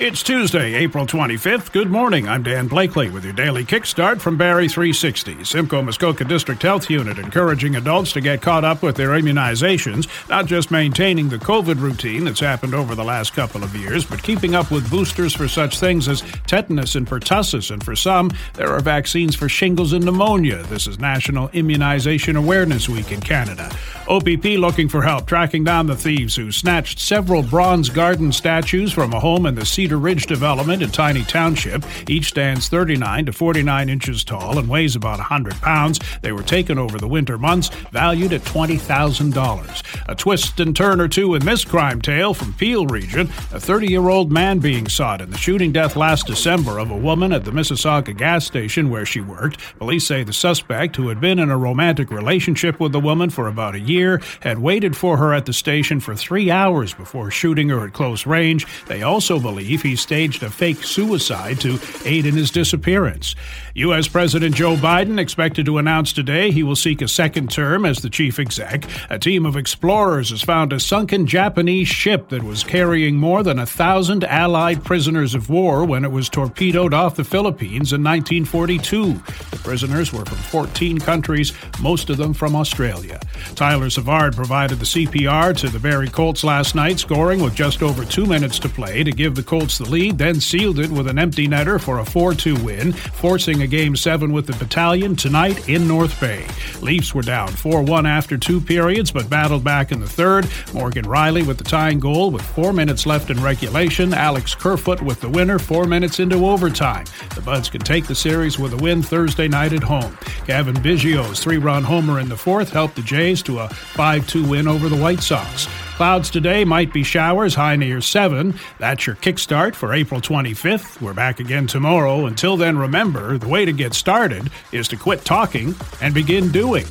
It's Tuesday, April 25th. Good morning. I'm Dan Blakely with your daily kickstart from Barrie 360. Simcoe Muskoka District Health Unit encouraging adults to get caught up with their immunizations, not just maintaining the COVID routine that's happened over the last couple of years, but keeping up with boosters for such things as tetanus and pertussis. And for some, there are vaccines for shingles and pneumonia. This is National Immunization Awareness Week in Canada. OPP looking for help tracking down the thieves who snatched several bronze garden statues from a home in the Cedar Ridge development in Tiny Township. Each stands 39 to 49 inches tall and weighs about 100 pounds. They were taken over the winter months, valued at $20,000. A twist and turn or two in this crime tale from Peel region. A 30 year old man being sought in the shooting death last December of a woman at the Mississauga gas station where she worked. Police say the suspect, who had been in a romantic relationship with the woman for about a year, had waited for her at the station for three hours before shooting her at close range. They also believe he staged a fake suicide to aid in his disappearance. U.S. President Joe Biden expected to announce today he will seek a second term as the chief exec. A team of explorers has found a sunken Japanese ship that was carrying more than a thousand Allied prisoners of war when it was torpedoed off the Philippines in 1942. The prisoners were from 14 countries, most of them from Australia. Tyler Savard provided the CPR to the Barrie Colts last night, scoring with just over two minutes to play to give the Colts The lead, then sealed it with an empty netter for a 4 2 win, forcing a Game 7 with the battalion tonight in North Bay. Leafs were down 4 1 after two periods, but battled back in the third. Morgan Rielly with the tying goal with four minutes left in regulation. Alex Kerfoot with the winner four minutes into overtime. The Buds can take the series with a win Thursday night at home. Cavan Biggio's three run homer in the fourth helped the Jays to a 5 2 win over the White Sox. Clouds today might be showers, high near 7. That's your kickstart for April 25th. We're back again tomorrow. Until then, remember the way to get started is to quit talking and begin doing.